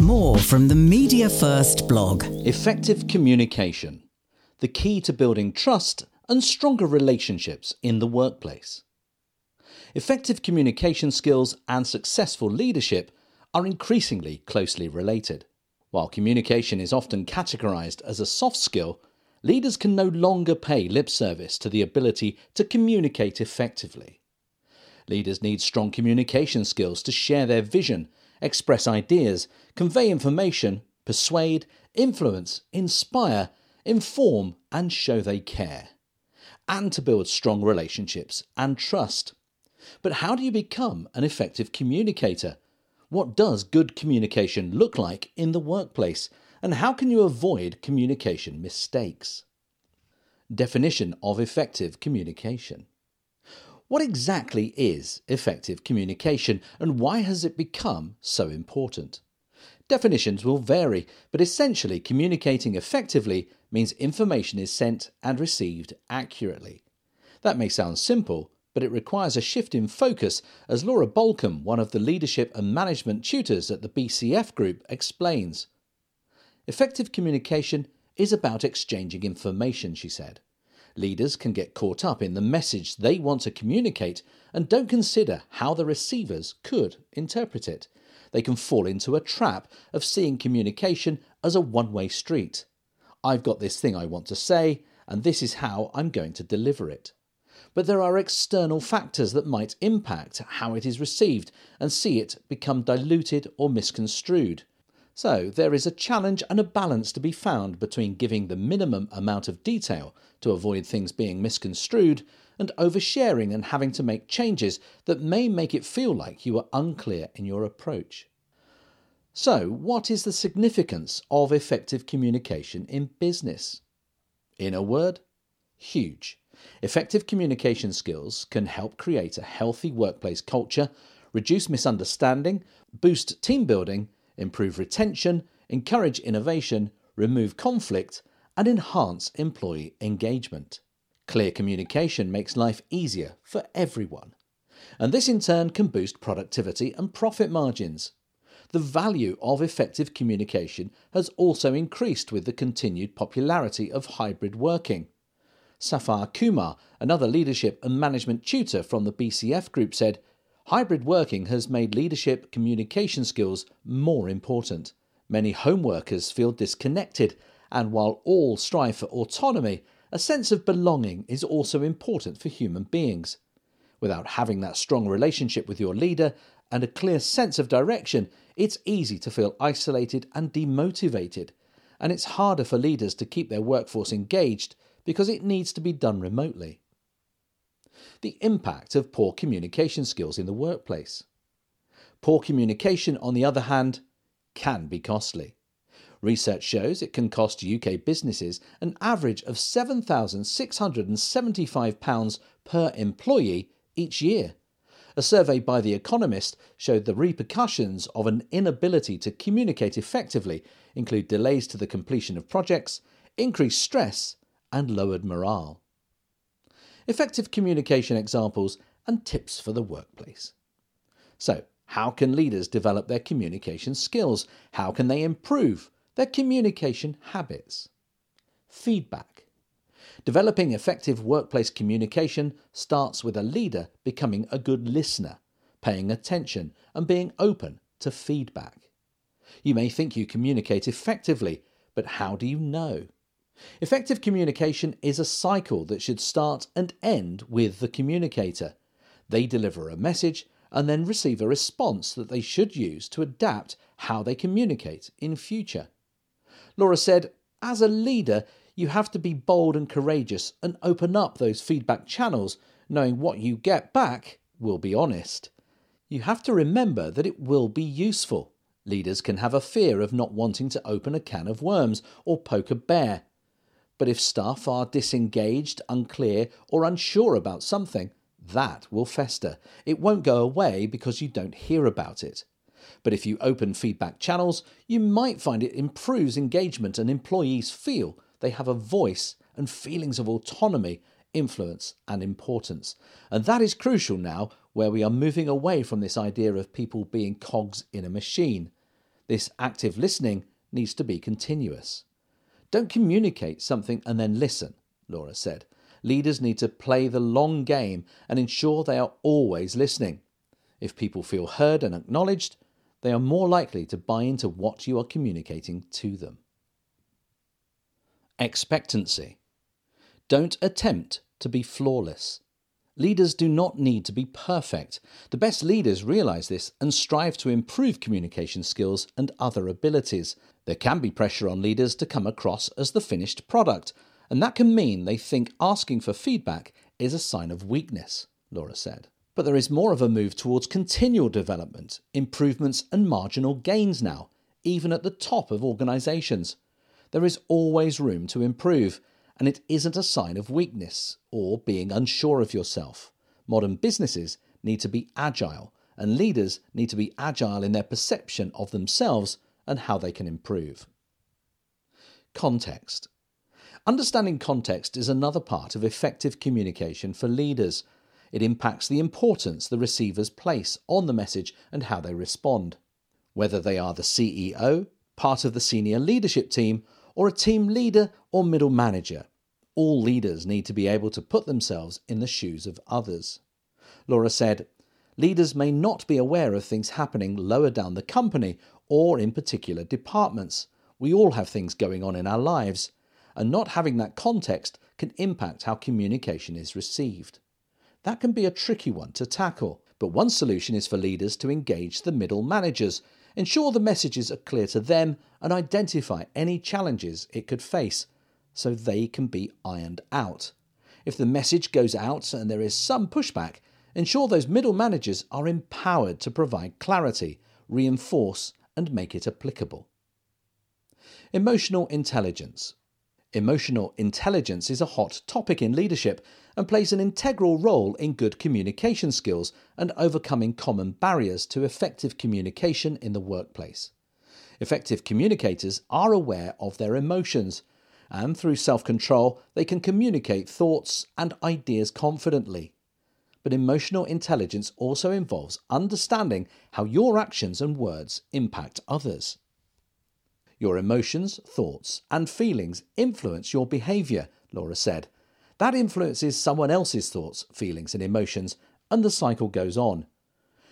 More from the Media First blog. Effective communication, the key to building trust and stronger relationships in the workplace. Effective communication skills and successful leadership are increasingly closely related. While communication is often categorized as a soft skill, leaders can no longer pay lip service to the ability to communicate effectively. Leaders need strong communication skills to share their vision, express ideas, convey information, persuade, influence, inspire, inform, and show they care, and to build strong relationships and trust. But how do you become an effective communicator? What does good communication look like in the workplace? And how can you avoid communication mistakes? Definition of effective communication. What exactly is effective communication and why has it become so important? Definitions will vary, but essentially, communicating effectively means information is sent and received accurately. That may sound simple, but it requires a shift in focus, as Laura Bolcom, one of the leadership and management tutors at the BCF Group, explains. Effective communication is about exchanging information, she said. Leaders can get caught up in the message they want to communicate and don't consider how the receivers could interpret it. They can fall into a trap of seeing communication as a one way street. I've got this thing I want to say, and this is how I'm going to deliver it but there are external factors that might impact how it is received and see it become diluted or misconstrued. So, there is a challenge and a balance to be found between giving the minimum amount of detail to avoid things being misconstrued and oversharing and having to make changes that may make it feel like you are unclear in your approach. So, what is the significance of effective communication in business? In a word, huge. Effective communication skills can help create a healthy workplace culture, reduce misunderstanding, boost team building, improve retention, encourage innovation, remove conflict, and enhance employee engagement. Clear communication makes life easier for everyone. And this in turn can boost productivity and profit margins. The value of effective communication has also increased with the continued popularity of hybrid working. Safar Kumar, another leadership and management tutor from the BCF group, said Hybrid working has made leadership communication skills more important. Many home workers feel disconnected, and while all strive for autonomy, a sense of belonging is also important for human beings. Without having that strong relationship with your leader and a clear sense of direction, it's easy to feel isolated and demotivated, and it's harder for leaders to keep their workforce engaged because it needs to be done remotely. The impact of poor communication skills in the workplace. Poor communication, on the other hand, can be costly. Research shows it can cost UK businesses an average of £7,675 per employee each year. A survey by The Economist showed the repercussions of an inability to communicate effectively include delays to the completion of projects, increased stress, and lowered morale. Effective communication examples and tips for the workplace. So, how can leaders develop their communication skills? How can they improve their communication habits? Feedback. Developing effective workplace communication starts with a leader becoming a good listener, paying attention, and being open to feedback. You may think you communicate effectively, but how do you know? Effective communication is a cycle that should start and end with the communicator. They deliver a message and then receive a response that they should use to adapt how they communicate in future. Laura said, As a leader, you have to be bold and courageous and open up those feedback channels, knowing what you get back will be honest. You have to remember that it will be useful. Leaders can have a fear of not wanting to open a can of worms or poke a bear. But if staff are disengaged, unclear, or unsure about something, that will fester. It won't go away because you don't hear about it. But if you open feedback channels, you might find it improves engagement and employees feel they have a voice and feelings of autonomy, influence, and importance. And that is crucial now, where we are moving away from this idea of people being cogs in a machine. This active listening needs to be continuous. Don't communicate something and then listen, Laura said. Leaders need to play the long game and ensure they are always listening. If people feel heard and acknowledged, they are more likely to buy into what you are communicating to them. Expectancy. Don't attempt to be flawless. Leaders do not need to be perfect. The best leaders realize this and strive to improve communication skills and other abilities. There can be pressure on leaders to come across as the finished product, and that can mean they think asking for feedback is a sign of weakness, Laura said. But there is more of a move towards continual development, improvements, and marginal gains now, even at the top of organisations. There is always room to improve, and it isn't a sign of weakness or being unsure of yourself. Modern businesses need to be agile, and leaders need to be agile in their perception of themselves and how they can improve. Context. Understanding context is another part of effective communication for leaders. It impacts the importance the receivers place on the message and how they respond. Whether they are the CEO, part of the senior leadership team, or a team leader or middle manager, all leaders need to be able to put themselves in the shoes of others. Laura said, Leaders may not be aware of things happening lower down the company or in particular departments. We all have things going on in our lives, and not having that context can impact how communication is received. That can be a tricky one to tackle, but one solution is for leaders to engage the middle managers, ensure the messages are clear to them, and identify any challenges it could face so they can be ironed out. If the message goes out and there is some pushback, ensure those middle managers are empowered to provide clarity, reinforce, and make it applicable. Emotional intelligence. Emotional intelligence is a hot topic in leadership and plays an integral role in good communication skills and overcoming common barriers to effective communication in the workplace. Effective communicators are aware of their emotions and through self control, they can communicate thoughts and ideas confidently. But emotional intelligence also involves understanding how your actions and words impact others. Your emotions, thoughts, and feelings influence your behaviour, Laura said. That influences someone else's thoughts, feelings, and emotions, and the cycle goes on.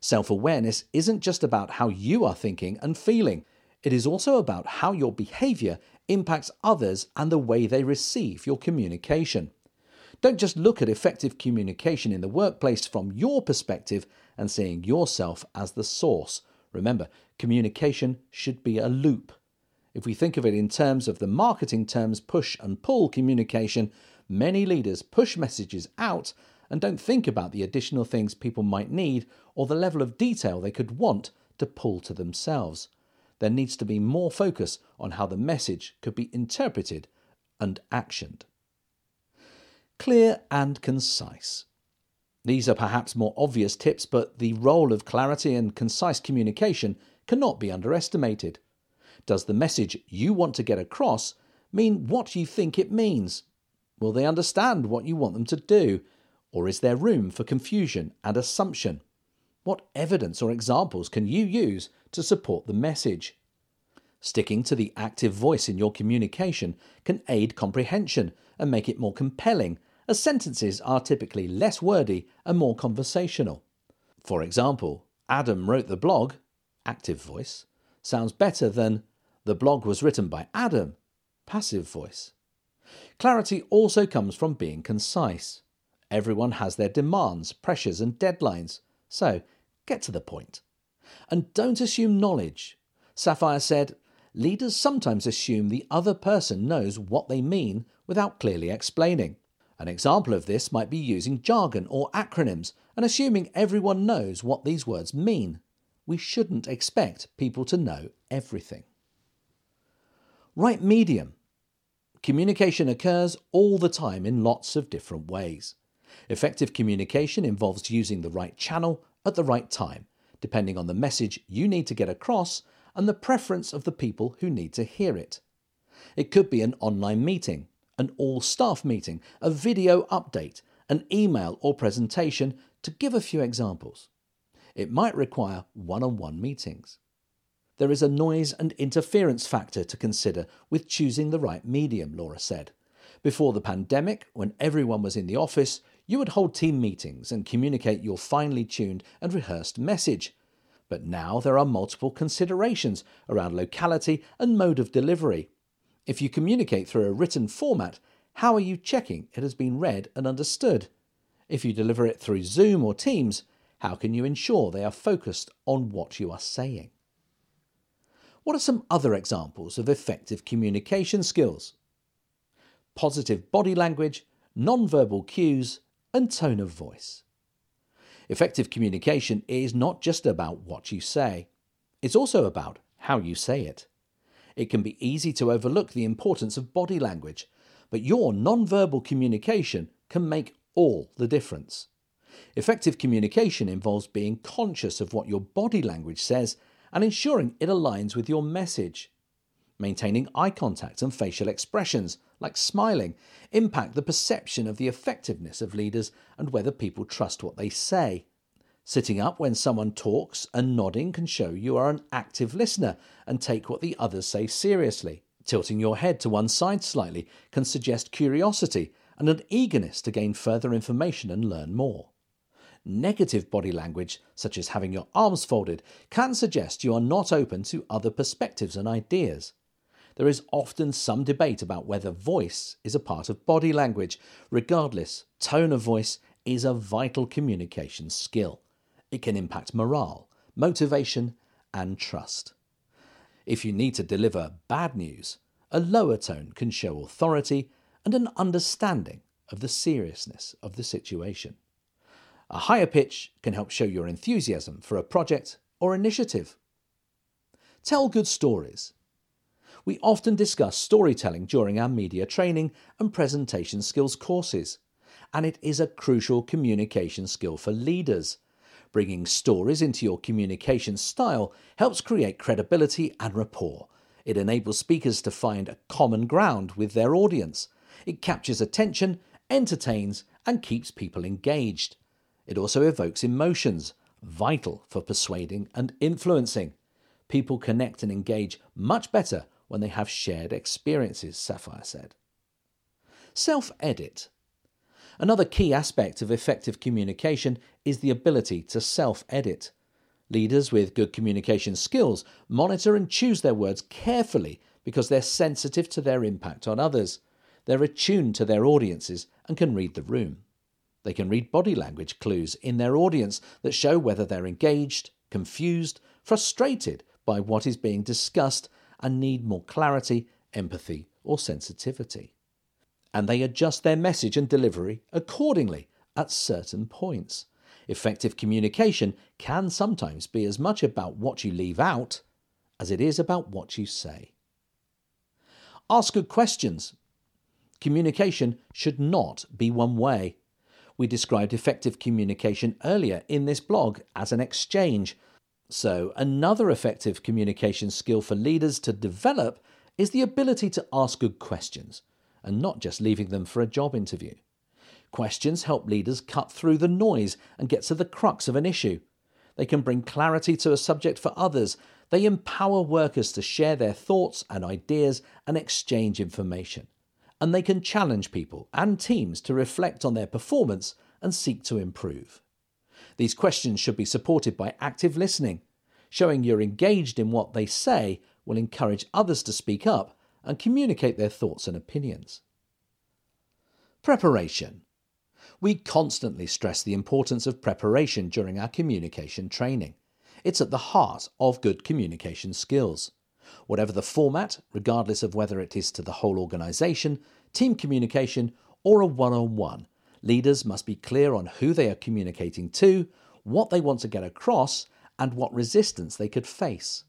Self awareness isn't just about how you are thinking and feeling, it is also about how your behaviour impacts others and the way they receive your communication. Don't just look at effective communication in the workplace from your perspective and seeing yourself as the source. Remember, communication should be a loop. If we think of it in terms of the marketing terms push and pull communication, many leaders push messages out and don't think about the additional things people might need or the level of detail they could want to pull to themselves there needs to be more focus on how the message could be interpreted and actioned. Clear and concise. These are perhaps more obvious tips, but the role of clarity and concise communication cannot be underestimated. Does the message you want to get across mean what you think it means? Will they understand what you want them to do? Or is there room for confusion and assumption? What evidence or examples can you use to support the message? Sticking to the active voice in your communication can aid comprehension and make it more compelling, as sentences are typically less wordy and more conversational. For example, Adam wrote the blog, active voice, sounds better than the blog was written by Adam, passive voice. Clarity also comes from being concise. Everyone has their demands, pressures, and deadlines, so Get to the point. And don't assume knowledge. Sapphire said, Leaders sometimes assume the other person knows what they mean without clearly explaining. An example of this might be using jargon or acronyms and assuming everyone knows what these words mean. We shouldn't expect people to know everything. Right medium. Communication occurs all the time in lots of different ways. Effective communication involves using the right channel at the right time, depending on the message you need to get across and the preference of the people who need to hear it. It could be an online meeting, an all staff meeting, a video update, an email or presentation, to give a few examples. It might require one on one meetings. There is a noise and interference factor to consider with choosing the right medium, Laura said. Before the pandemic, when everyone was in the office, you would hold team meetings and communicate your finely tuned and rehearsed message. But now there are multiple considerations around locality and mode of delivery. If you communicate through a written format, how are you checking it has been read and understood? If you deliver it through Zoom or Teams, how can you ensure they are focused on what you are saying? What are some other examples of effective communication skills? Positive body language, non-verbal cues, and tone of voice. Effective communication is not just about what you say, it's also about how you say it. It can be easy to overlook the importance of body language, but your non-verbal communication can make all the difference. Effective communication involves being conscious of what your body language says and ensuring it aligns with your message. Maintaining eye contact and facial expressions, like smiling, impact the perception of the effectiveness of leaders and whether people trust what they say. Sitting up when someone talks and nodding can show you are an active listener and take what the others say seriously. Tilting your head to one side slightly can suggest curiosity and an eagerness to gain further information and learn more. Negative body language, such as having your arms folded, can suggest you are not open to other perspectives and ideas. There is often some debate about whether voice is a part of body language. Regardless, tone of voice is a vital communication skill. It can impact morale, motivation, and trust. If you need to deliver bad news, a lower tone can show authority and an understanding of the seriousness of the situation. A higher pitch can help show your enthusiasm for a project or initiative. Tell good stories. We often discuss storytelling during our media training and presentation skills courses, and it is a crucial communication skill for leaders. Bringing stories into your communication style helps create credibility and rapport. It enables speakers to find a common ground with their audience. It captures attention, entertains, and keeps people engaged. It also evokes emotions, vital for persuading and influencing. People connect and engage much better when they have shared experiences, Sapphire said. Self edit. Another key aspect of effective communication is the ability to self edit. Leaders with good communication skills monitor and choose their words carefully because they're sensitive to their impact on others. They're attuned to their audiences and can read the room. They can read body language clues in their audience that show whether they're engaged, confused, frustrated by what is being discussed, and need more clarity, empathy, or sensitivity. And they adjust their message and delivery accordingly at certain points. Effective communication can sometimes be as much about what you leave out as it is about what you say. Ask good questions. Communication should not be one way. We described effective communication earlier in this blog as an exchange. So, another effective communication skill for leaders to develop is the ability to ask good questions and not just leaving them for a job interview. Questions help leaders cut through the noise and get to the crux of an issue. They can bring clarity to a subject for others. They empower workers to share their thoughts and ideas and exchange information and they can challenge people and teams to reflect on their performance and seek to improve. These questions should be supported by active listening. Showing you're engaged in what they say will encourage others to speak up and communicate their thoughts and opinions. Preparation. We constantly stress the importance of preparation during our communication training. It's at the heart of good communication skills. Whatever the format, regardless of whether it is to the whole organisation, team communication, or a one on one, leaders must be clear on who they are communicating to, what they want to get across, and what resistance they could face.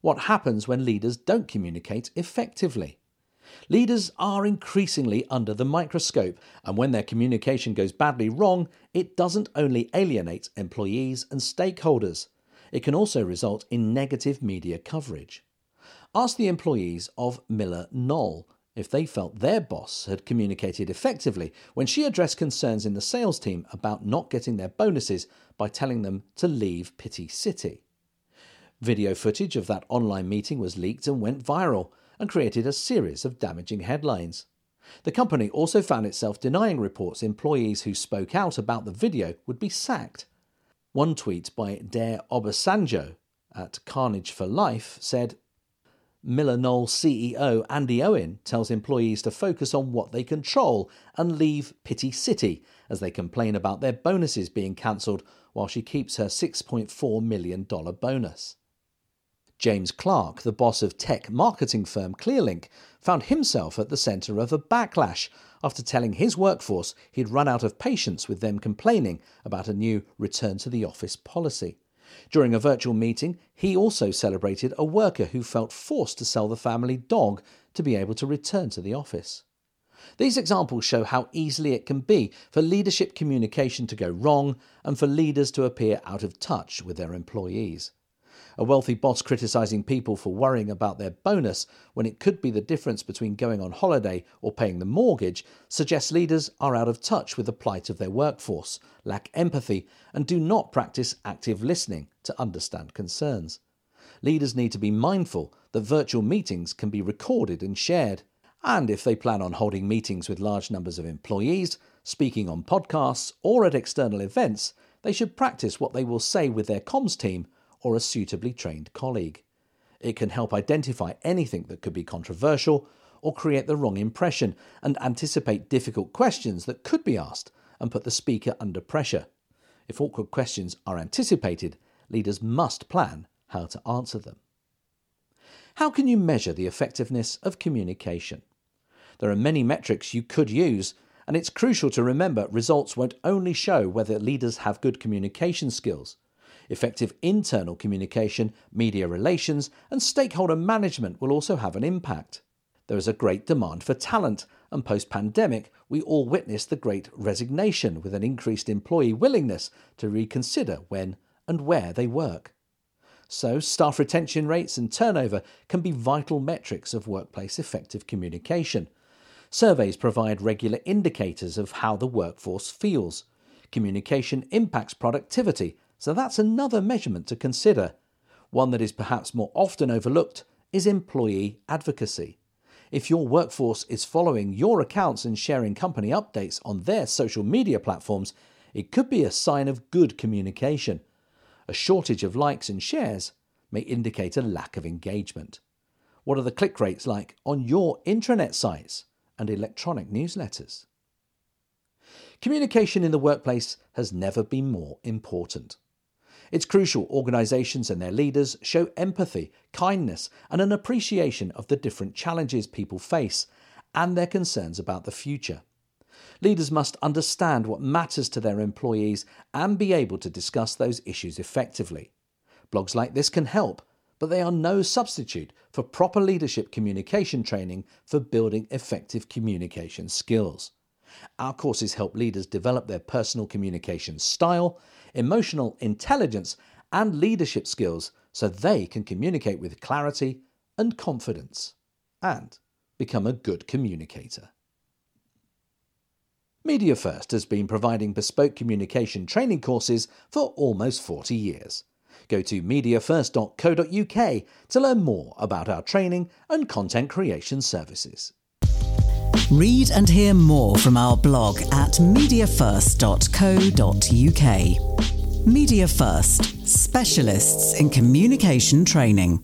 What happens when leaders don't communicate effectively? Leaders are increasingly under the microscope, and when their communication goes badly wrong, it doesn't only alienate employees and stakeholders, it can also result in negative media coverage. Ask the employees of MillerKnoll if they felt their boss had communicated effectively when she addressed concerns in the sales team about not getting their bonuses by telling them to leave Pity City. Video footage of that online meeting was leaked and went viral and created a series of damaging headlines. The company also found itself denying reports employees who spoke out about the video would be sacked. One tweet by Dare Obasanjo at Carnage for Life said, MillerKnoll CEO Andi Owen tells employees to focus on what they control and leave Pity City as they complain about their bonuses being cancelled while she keeps her $6.4 million bonus. James Clarke, the boss of tech marketing firm Clearlink, found himself at the centre of a backlash after telling his workforce he'd run out of patience with them complaining about a new return to the office policy. During a virtual meeting, he also celebrated a worker who felt forced to sell the family dog to be able to return to the office. These examples show how easily it can be for leadership communication to go wrong and for leaders to appear out of touch with their employees. A wealthy boss criticizing people for worrying about their bonus when it could be the difference between going on holiday or paying the mortgage suggests leaders are out of touch with the plight of their workforce, lack empathy, and do not practice active listening to understand concerns. Leaders need to be mindful that virtual meetings can be recorded and shared. And if they plan on holding meetings with large numbers of employees, speaking on podcasts, or at external events, they should practice what they will say with their comms team or a suitably trained colleague. It can help identify anything that could be controversial or create the wrong impression and anticipate difficult questions that could be asked and put the speaker under pressure. If awkward questions are anticipated, leaders must plan how to answer them. How can you measure the effectiveness of communication? There are many metrics you could use, and it's crucial to remember results won't only show whether leaders have good communication skills, Effective internal communication, media relations, and stakeholder management will also have an impact. There is a great demand for talent, and post pandemic, we all witnessed the great resignation with an increased employee willingness to reconsider when and where they work. So, staff retention rates and turnover can be vital metrics of workplace effective communication. Surveys provide regular indicators of how the workforce feels. Communication impacts productivity so that's another measurement to consider. One that is perhaps more often overlooked is employee advocacy. If your workforce is following your accounts and sharing company updates on their social media platforms, it could be a sign of good communication. A shortage of likes and shares may indicate a lack of engagement. What are the click rates like on your intranet sites and electronic newsletters? Communication in the workplace has never been more important. It's crucial organisations and their leaders show empathy, kindness, and an appreciation of the different challenges people face and their concerns about the future. Leaders must understand what matters to their employees and be able to discuss those issues effectively. Blogs like this can help, but they are no substitute for proper leadership communication training for building effective communication skills. Our courses help leaders develop their personal communication style, emotional intelligence, and leadership skills so they can communicate with clarity and confidence and become a good communicator. Media First has been providing bespoke communication training courses for almost 40 years. Go to mediafirst.co.uk to learn more about our training and content creation services. Read and hear more from our blog at mediafirst.co.uk. Media First, specialists in communication training.